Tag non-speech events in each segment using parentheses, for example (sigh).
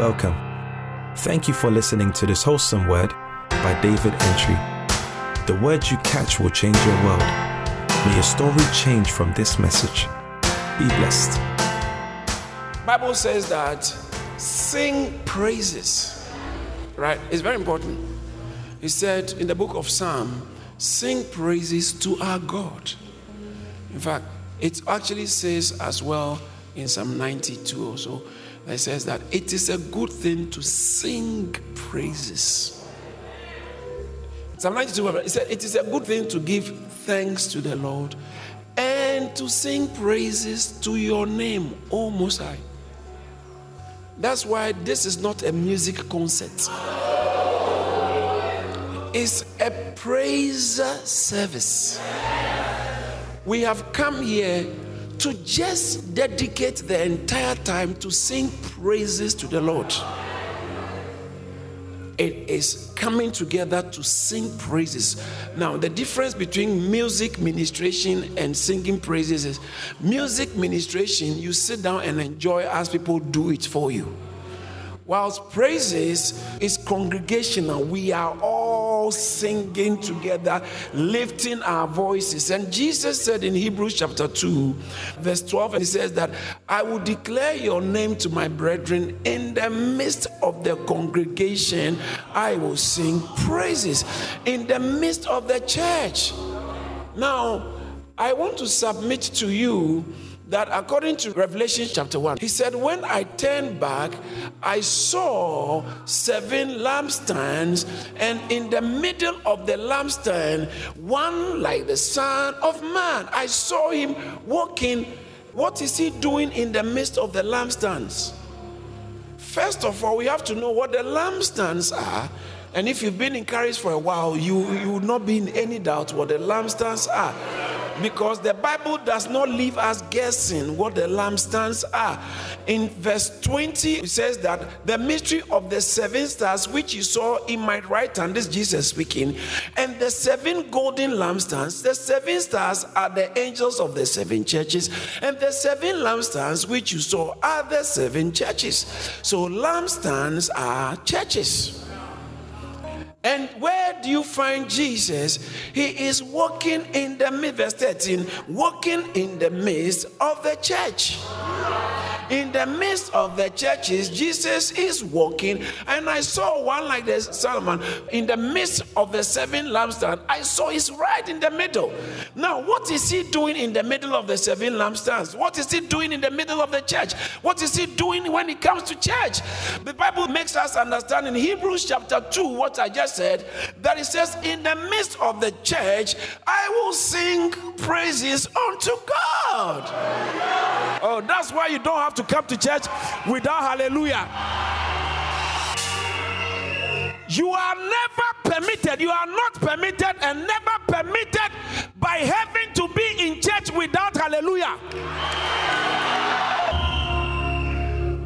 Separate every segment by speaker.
Speaker 1: Welcome. Thank you for listening to this wholesome word by David Antwi. The words you catch will change your world. May your story change from this message. Be blessed.
Speaker 2: Bible says that sing praises. Right? It's very important. He said in the book of Psalm, sing praises to our God. In fact, it actually says as well in Psalm 92 also, it says that it is a good thing to sing praises. Psalm 92, it said it is a good thing to give thanks to the Lord and to sing praises to your name, O Most High. That's why this is not a music concert. It's a praise service. We have come here to just dedicate the entire time to sing praises to the Lord. It is coming together to sing praises. Now, the difference between music ministration and singing praises is music ministration, you sit down and enjoy as people do it for you. Whilst praises is congregational, we are all singing together, lifting our voices. And Jesus said in Hebrews chapter 2, verse 12, and he says that I will declare your name to my brethren in the midst of the congregation, I will sing praises in the midst of the church. Now, I want to submit to you that according to Revelation chapter 1, he said, When I turned back, I saw seven lampstands, and in the middle of the lampstand, one like the Son of Man. I saw him walking. What is he doing in the midst of the lampstands? First of all, we have to know what the lampstands are. And if you've been in encouraged for a while, you, you will not be in any doubt what the lampstands are because the Bible does not leave us guessing what the lampstands are. In verse 20, it says that the mystery of the seven stars which you saw in my right hand, this Jesus speaking, and the seven golden lampstands, the seven stars are the angels of the seven churches, and the seven lampstands which you saw are the seven churches. So, lampstands are churches. And where do you find Jesus? He is walking in the midst, verse 13, walking in the midst of the church. In the midst of the churches, Jesus is walking, and I saw one like this, Solomon in the midst of the seven lampstands. I saw he's right in the middle. Now, what is he doing in the middle of the seven lampstands? What is he doing in the middle of the church? What is he doing when he comes to church? The Bible makes us understand in Hebrews chapter 2 what I just said that it says, In the midst of the church, I will sing praises unto God. Oh, that's why you don't have to come to church without hallelujah. You are never permitted, you are not permitted, and never permitted by heaven to be in church without hallelujah.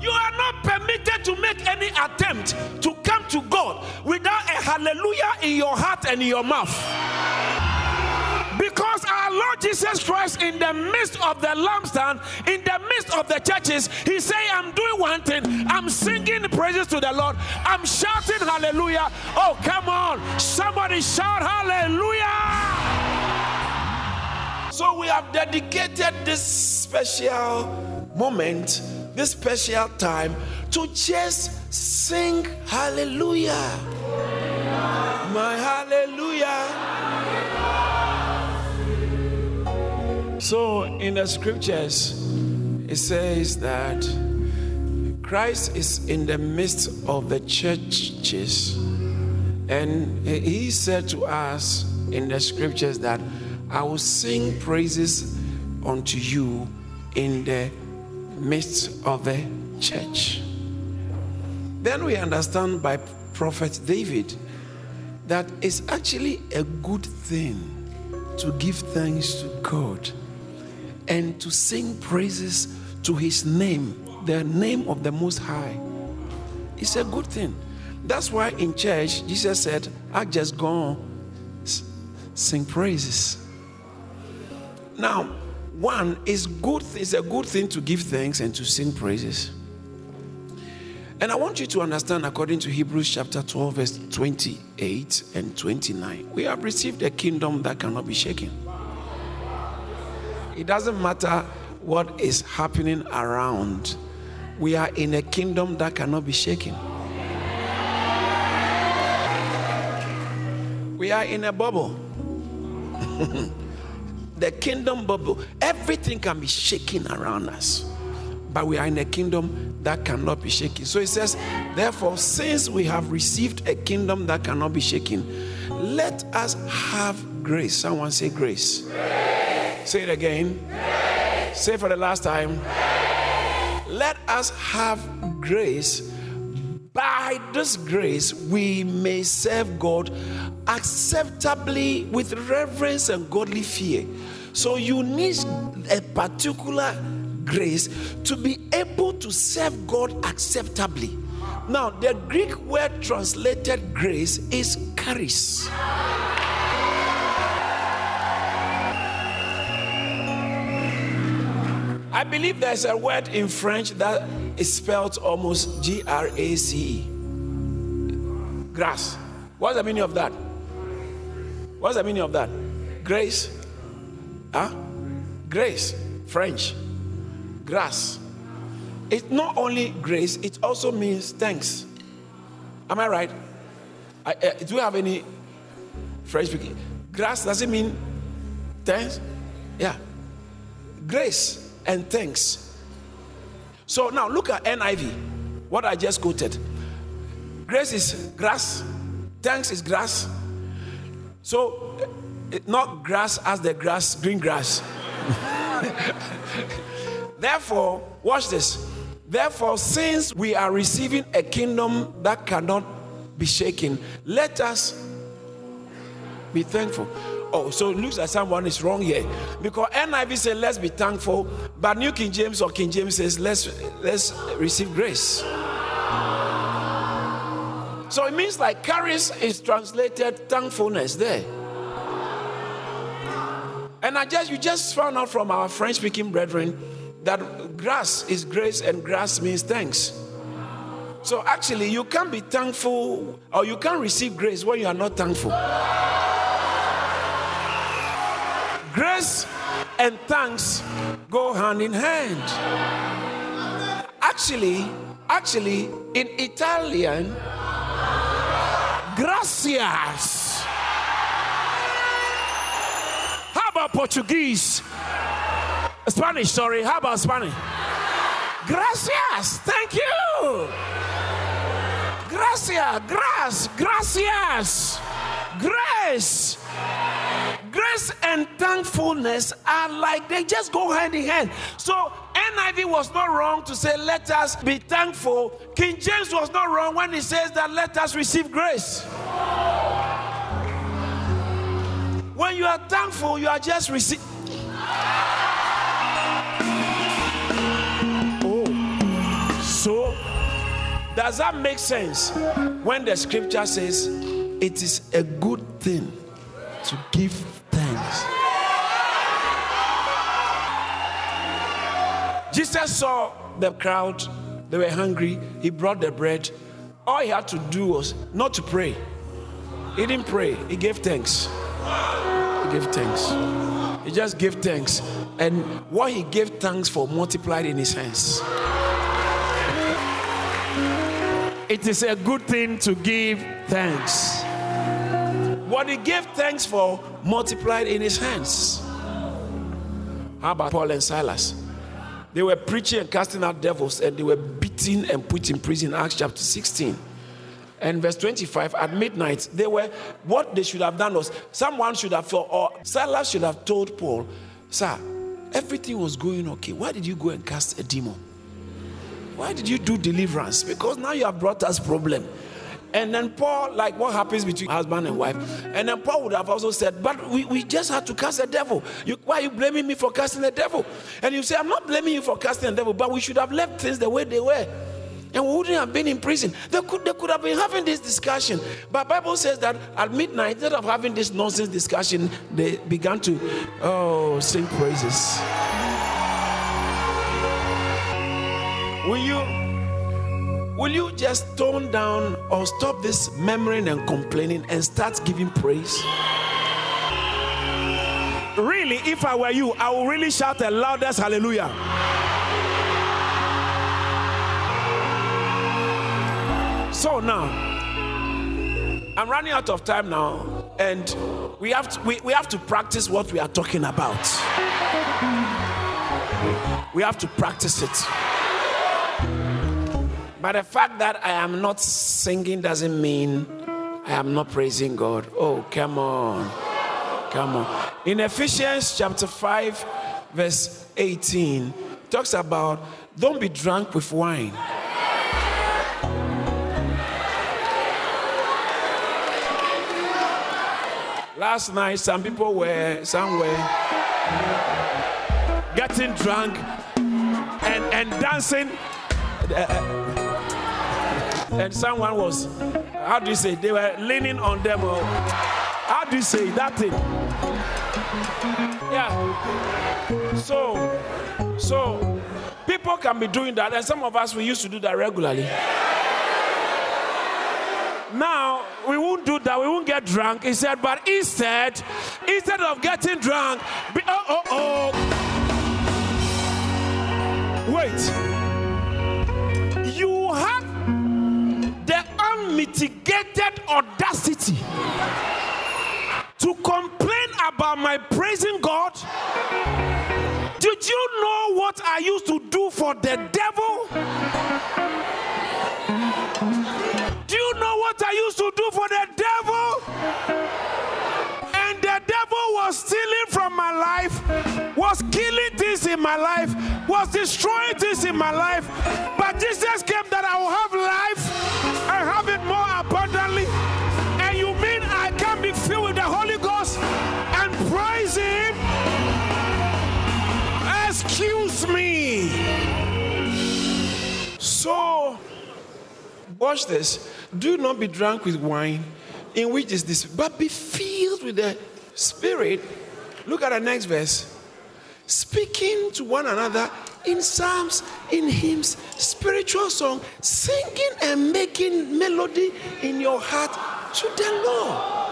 Speaker 2: You are not permitted to make any attempt to come to God without a hallelujah in your heart and in your mouth. Because our Lord Jesus Christ, in the midst of the lampstand, in the midst of the churches, He say, I'm doing one thing. I'm singing praises to the Lord. I'm shouting hallelujah. Oh, come on. Somebody shout hallelujah. So we have dedicated this special moment, this special time, to just sing hallelujah. My hallelujah. So in the scriptures, it says that Christ is in the midst of the churches. And he said to us in the scriptures that I will sing praises unto you in the midst of the church. Then we understand by Prophet David that it's actually a good thing to give thanks to God and to sing praises to his name, the name of the Most High. It's a good thing. That's why in church, Jesus said, I just go on, sing praises. Now, one is good, it's a good thing to give thanks and to sing praises. And I want you to understand, according to Hebrews chapter 12, verse 28 and 29, we have received a kingdom that cannot be shaken. It doesn't matter what is happening around, we are in a kingdom that cannot be shaken. We are in a bubble. (laughs) the kingdom bubble. Everything can be shaken around us but we are in a kingdom that cannot be shaken. So it says, therefore, since we have received a kingdom that cannot be shaken, let us have grace. Someone say grace. grace. Say it again. Grace. Say for the last time. Grace. Let us have grace. By this grace, we may serve God acceptably with reverence and godly fear. So you need a particular grace to be able to serve God acceptably. Now, the Greek word translated grace is charis. I believe there's a word in French that is spelled almost G R A C E. Grace. What's the meaning of that? What's the meaning of that? Grace. Huh? Grace. French grass. It's not only grace, it also means thanks. Am I right? I, uh, do you have any French speaking? Grass does it mean thanks? Yeah. Grace and thanks. So now look at NIV, what I just quoted. Grace is grass, thanks is grass. So, uh, not grass as the grass, green grass. (laughs) Therefore, watch this. Therefore, since we are receiving a kingdom that cannot be shaken, let us be thankful. Oh, so it looks like someone is wrong here. Because NIV says let's be thankful, but New King James or King James says let's let's receive grace. So it means like charis is translated thankfulness there. And I just you just found out from our French speaking brethren that grass is grace and grass means thanks. So actually, you can't be thankful or you can't receive grace when you are not thankful. Grace and thanks go hand in hand. Actually, actually, in Italian, gracias. How about Portuguese? Spanish, sorry. How about Spanish? Gracias. Thank you. Gracias. Gracias. Gracias. Grace. Grace and thankfulness are like they just go hand in hand. So NIV was not wrong to say, let us be thankful. King James was not wrong when he says that let us receive grace. When you are thankful, you are just receiving. Does that make sense when the scripture says it is a good thing to give thanks? Jesus saw the crowd, they were hungry, he brought the bread. All he had to do was not to pray. He didn't pray, he gave thanks. He gave thanks. He just gave thanks. And what he gave thanks for multiplied in his hands. It is a good thing to give thanks. What he gave thanks for multiplied in his hands. How about Paul and Silas? They were preaching and casting out devils, and they were beaten and put in prison. Acts chapter 16 and verse 25 at midnight they were what they should have done was someone should have thought or silas should have told paul sir everything was going okay why did you go and cast a demon why did you do deliverance? Because now you have brought us problem. And then Paul, like what happens between husband and wife. And then Paul would have also said, But we, we just had to cast the devil. You, why are you blaming me for casting the devil? And you say, I'm not blaming you for casting the devil, but we should have left things the way they were. And we wouldn't have been in prison. They could, they could have been having this discussion. But Bible says that at midnight, instead of having this nonsense discussion, they began to oh sing praises. Will you will you just tone down or stop this murmuring and complaining and start giving praise?
Speaker 3: Really, if I were you, I would really shout the loudest hallelujah.
Speaker 2: So now, I'm running out of time now, and we have to, we, we have to practice what we are talking about. We have to practice it. But the fact that I am not singing doesn't mean I am not praising God. Oh, come on. Come on. In Ephesians chapter 5, verse 18, talks about don't be drunk with wine. Last night, some people were somewhere
Speaker 3: Getting drunk and, and dancing.
Speaker 2: Uh, uh, and someone was, how do you say, they were leaning on them. Or, how do you say that thing? Yeah. So, so people can be doing that, and some of us we used to do that regularly.
Speaker 3: Now we won't do that. We won't get drunk. He said, but instead, instead of getting drunk, oh oh oh. Wait. Unmitigated audacity to complain about my praising God. Did you know what I used to do for the devil? Do you know what I used to do for the devil? And the devil was stealing from my life, was killing things in my life, was destroying things in my life. But Jesus came that I will have life Excuse me.
Speaker 2: So, watch this. Do not be drunk with wine, in which is this, but be filled with the Spirit. Look at the next verse. Speaking to one another in psalms, in hymns, spiritual song, singing and making melody in your heart to the Lord.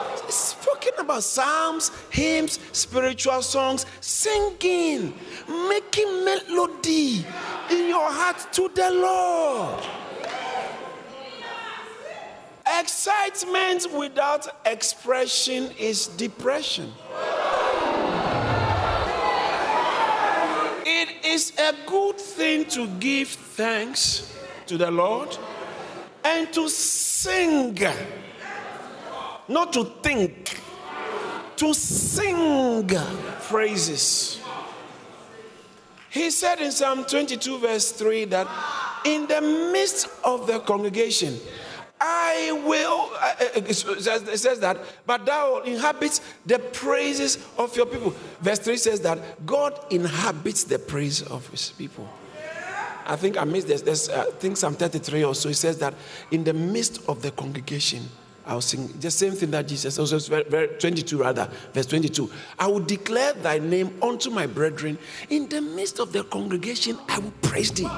Speaker 2: Spoken about psalms, hymns, spiritual songs, singing, making melody in your heart to the Lord. Excitement without expression is depression. It is a good thing to give thanks to the Lord and to sing, not to think, to sing praises. He said in Psalm 22, verse 3, that in the midst of the congregation, I will, uh, it says, it says that, but thou inhabits the praises of your people. Verse 3 says that God inhabits the praise of his people. I think I missed this. There's, uh, I think Psalm 33 also, it says that in the midst of the congregation, I'll sing the same thing that Jesus also very, 22 rather verse 22 I will declare thy name unto my brethren in the midst of the congregation I will praise thee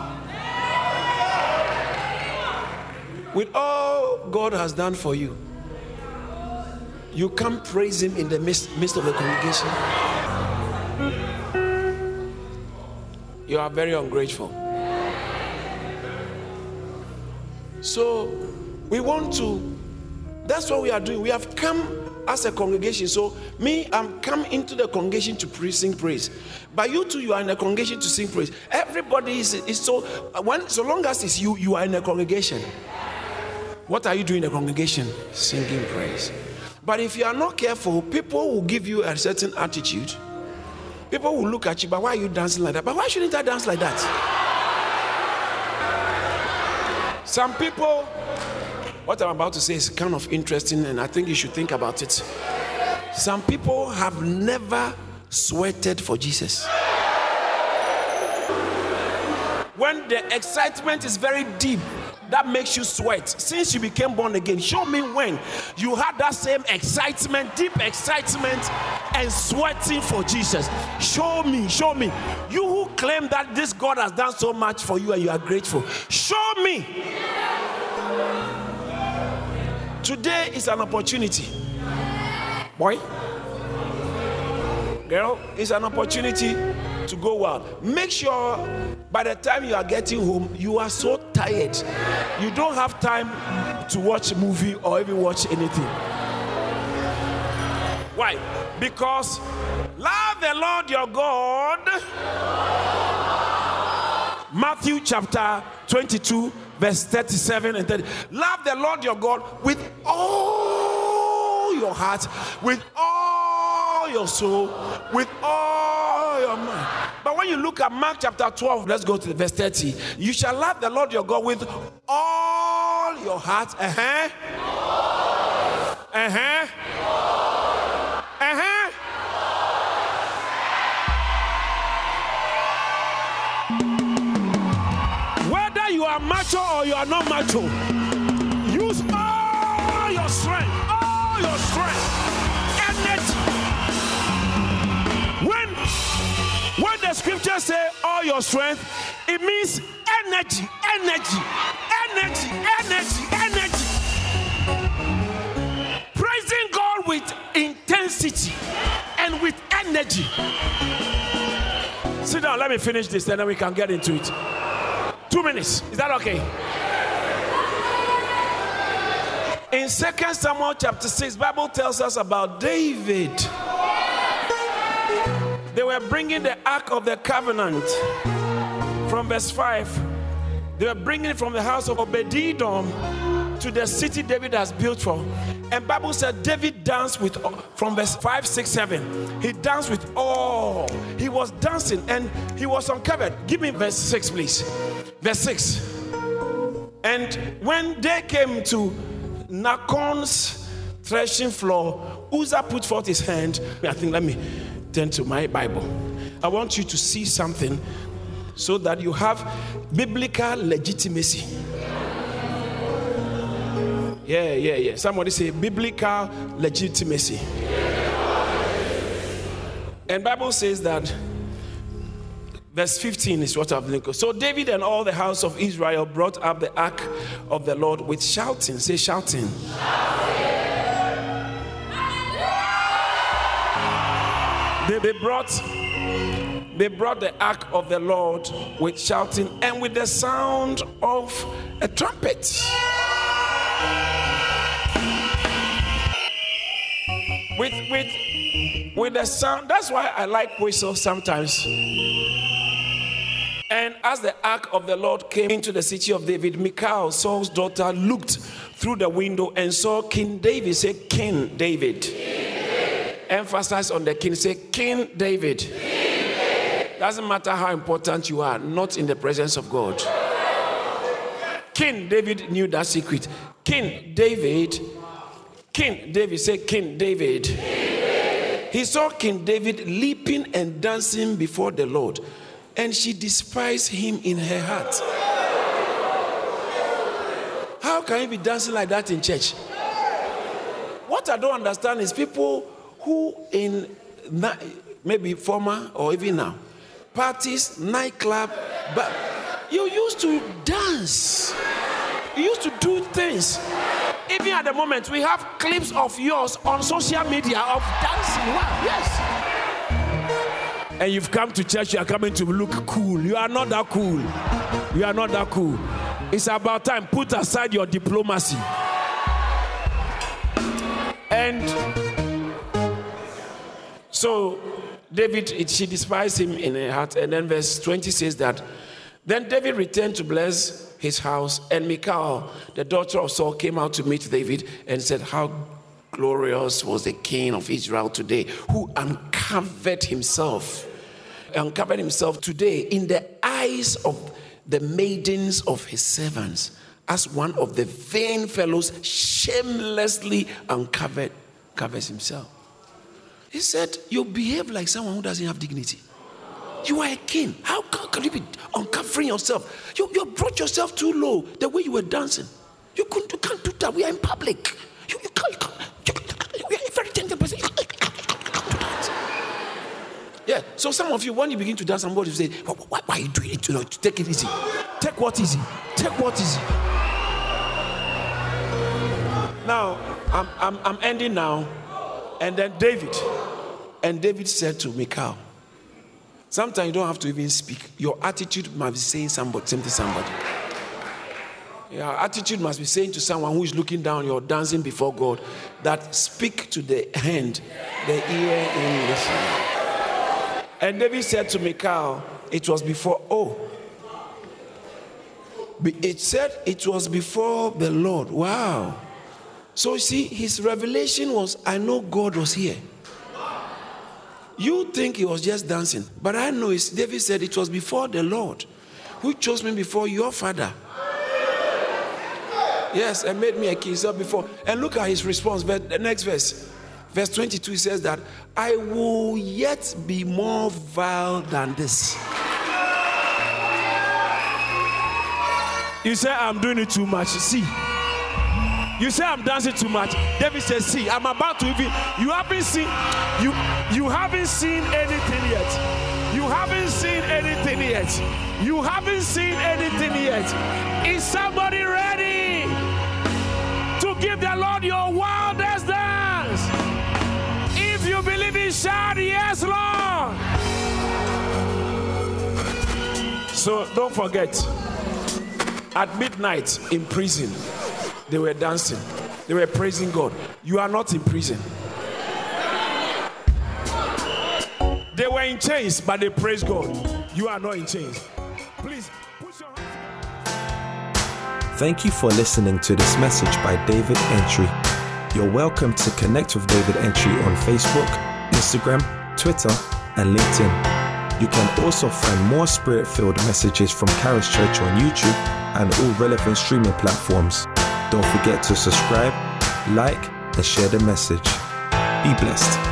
Speaker 2: with all God has done for you, you can't praise Him in the midst, midst of the congregation. You are very ungrateful. So, we want to, that's what we are doing. We have come as a congregation. So, me, I'm come into the congregation to sing praise. But you too, you are in a congregation to sing praise. Everybody is, is so, uh, when, so long as it's you, you are in a congregation. What are you doing in the congregation? Singing praise. But if you are not careful, people will give you a certain attitude. People will look at you, but why are you dancing like that? But why shouldn't I dance like that? Some people, what I'm about to say is kind of interesting, and I think you should think about it. Some people have never sweated for Jesus. When the excitement is very deep, that makes you sweat since you became born again. Show me when you had that same excitement, deep excitement, and sweating for Jesus. Show me, show me. You who claim that this God has done so much for you and you are grateful, show me. Today is an opportunity. Boy, girl, it's an opportunity to go wild. Make sure by the time you are getting home, you are so tired. You don't have time to watch a movie or even watch anything. Why? Because love the Lord your God. Matthew chapter 22, verse 37 and 30. Love the Lord your God with all your heart, with all your soul, with all your mind. But when you look at Mark chapter 12, let's go to verse 30. You shall love the Lord your God with all your heart. Uh huh. Uh huh. Macho or you are not macho, use all your strength, all your strength, energy. When when the scriptures say all your strength, it means energy, energy, energy, energy, energy. Praising God with intensity and with energy. Sit down, let me finish this, and then we can get into it. Two minutes. Is that okay? In 2 Samuel chapter 6, Bible tells us about David. They were bringing the Ark of the Covenant from verse 5. They were bringing it from the house of Obed-Edom to the city David has built for. And Bible said David danced with from verse 5, 6, 7. He danced with all. He was dancing and he was uncovered. Give me verse 6, please. Verse 6. And when they came to Nacon's threshing floor, Uzzah put forth his hand. I think, let me turn to my Bible. I want you to see something so that you have biblical legitimacy. Yeah, yeah, yeah. Somebody say biblical legitimacy. And Bible says that verse 15 is what I've linked. So David and all the house of Israel brought up the ark of the Lord with shouting. Say shouting. They, they brought they brought the ark of the Lord with shouting and with the sound of a trumpet. With with with the sound. That's why I like whistles sometimes. And as the ark of the Lord came into the city of David, Michal, Saul's daughter, looked through the window and saw King David. Say, King David. David. Emphasize on the king. Say, King David. David. Doesn't matter how important you are, not in the presence of God. King David knew that secret. King David, King David, say, King David. King David. He saw King David leaping and dancing before the Lord and she despised him in her heart. How can you be dancing like that in church? What I don't understand is people who, in maybe former or even now, parties, nightclub, but you used to dance, you used to do things. Even at the moment, we have clips of yours on social media of dancing. Wow, yes and you've come to church, you are coming to look cool. You are not that cool. You are not that cool. It's about time. Put aside your diplomacy. And so David, she despised him in her heart. And then verse 20 says that then David returned to bless his house, and Michal, the daughter of Saul, came out to meet David and said, How glorious was the king of Israel today, who uncovered himself uncovered himself today in the eyes of the maidens of his servants as one of the vain fellows shamelessly uncovered covers himself. He said, You behave like someone who doesn't have dignity. You are a king. How can you be uncovering yourself? You, you brought yourself too low the way you were dancing. You, couldn't, you can't do that. We are in public. Yeah. So some of you, when you begin to dance, somebody will say, why, why, are you doing it? You know, take it easy. Take what easy. Take what easy. now I'm, I'm, I'm ending now. And then David. And David said to Michal, Sometimes you don't have to even speak. Your attitude must be saying somebody, something to somebody. Your attitude must be saying to someone who is looking down, you're dancing before God, that speak to the hand, the ear, and listen. And David said to Michal, it was before, oh, it said it was before the Lord. Wow. So see, his revelation was, I know God was here. You think he was just dancing, but I know it's David said it was before the Lord who chose me before your father. Yes, and made me a king so before. And look at his response. But the next verse, verse 22 says that I will yet be more vile than this.
Speaker 3: You say I'm doing it too much. See. You say I'm dancing too much. David says, "See, I'm about to even. You haven't seen. You you haven't seen anything yet. You haven't seen anything yet. You haven't seen anything yet. Is somebody ready So don't forget, at midnight in prison. They were dancing, they were praising God. You are not in prison. They were in chains, but they praise God. You are not in chains. Please
Speaker 1: Thank you for listening to this message by David Antwi. You're welcome to connect with David Antwi on Facebook, Instagram, Twitter, and LinkedIn. You can also find more spirit filled messages from Charis Church on YouTube and all relevant streaming platforms. Don't forget to subscribe, like, and share the message. Be blessed.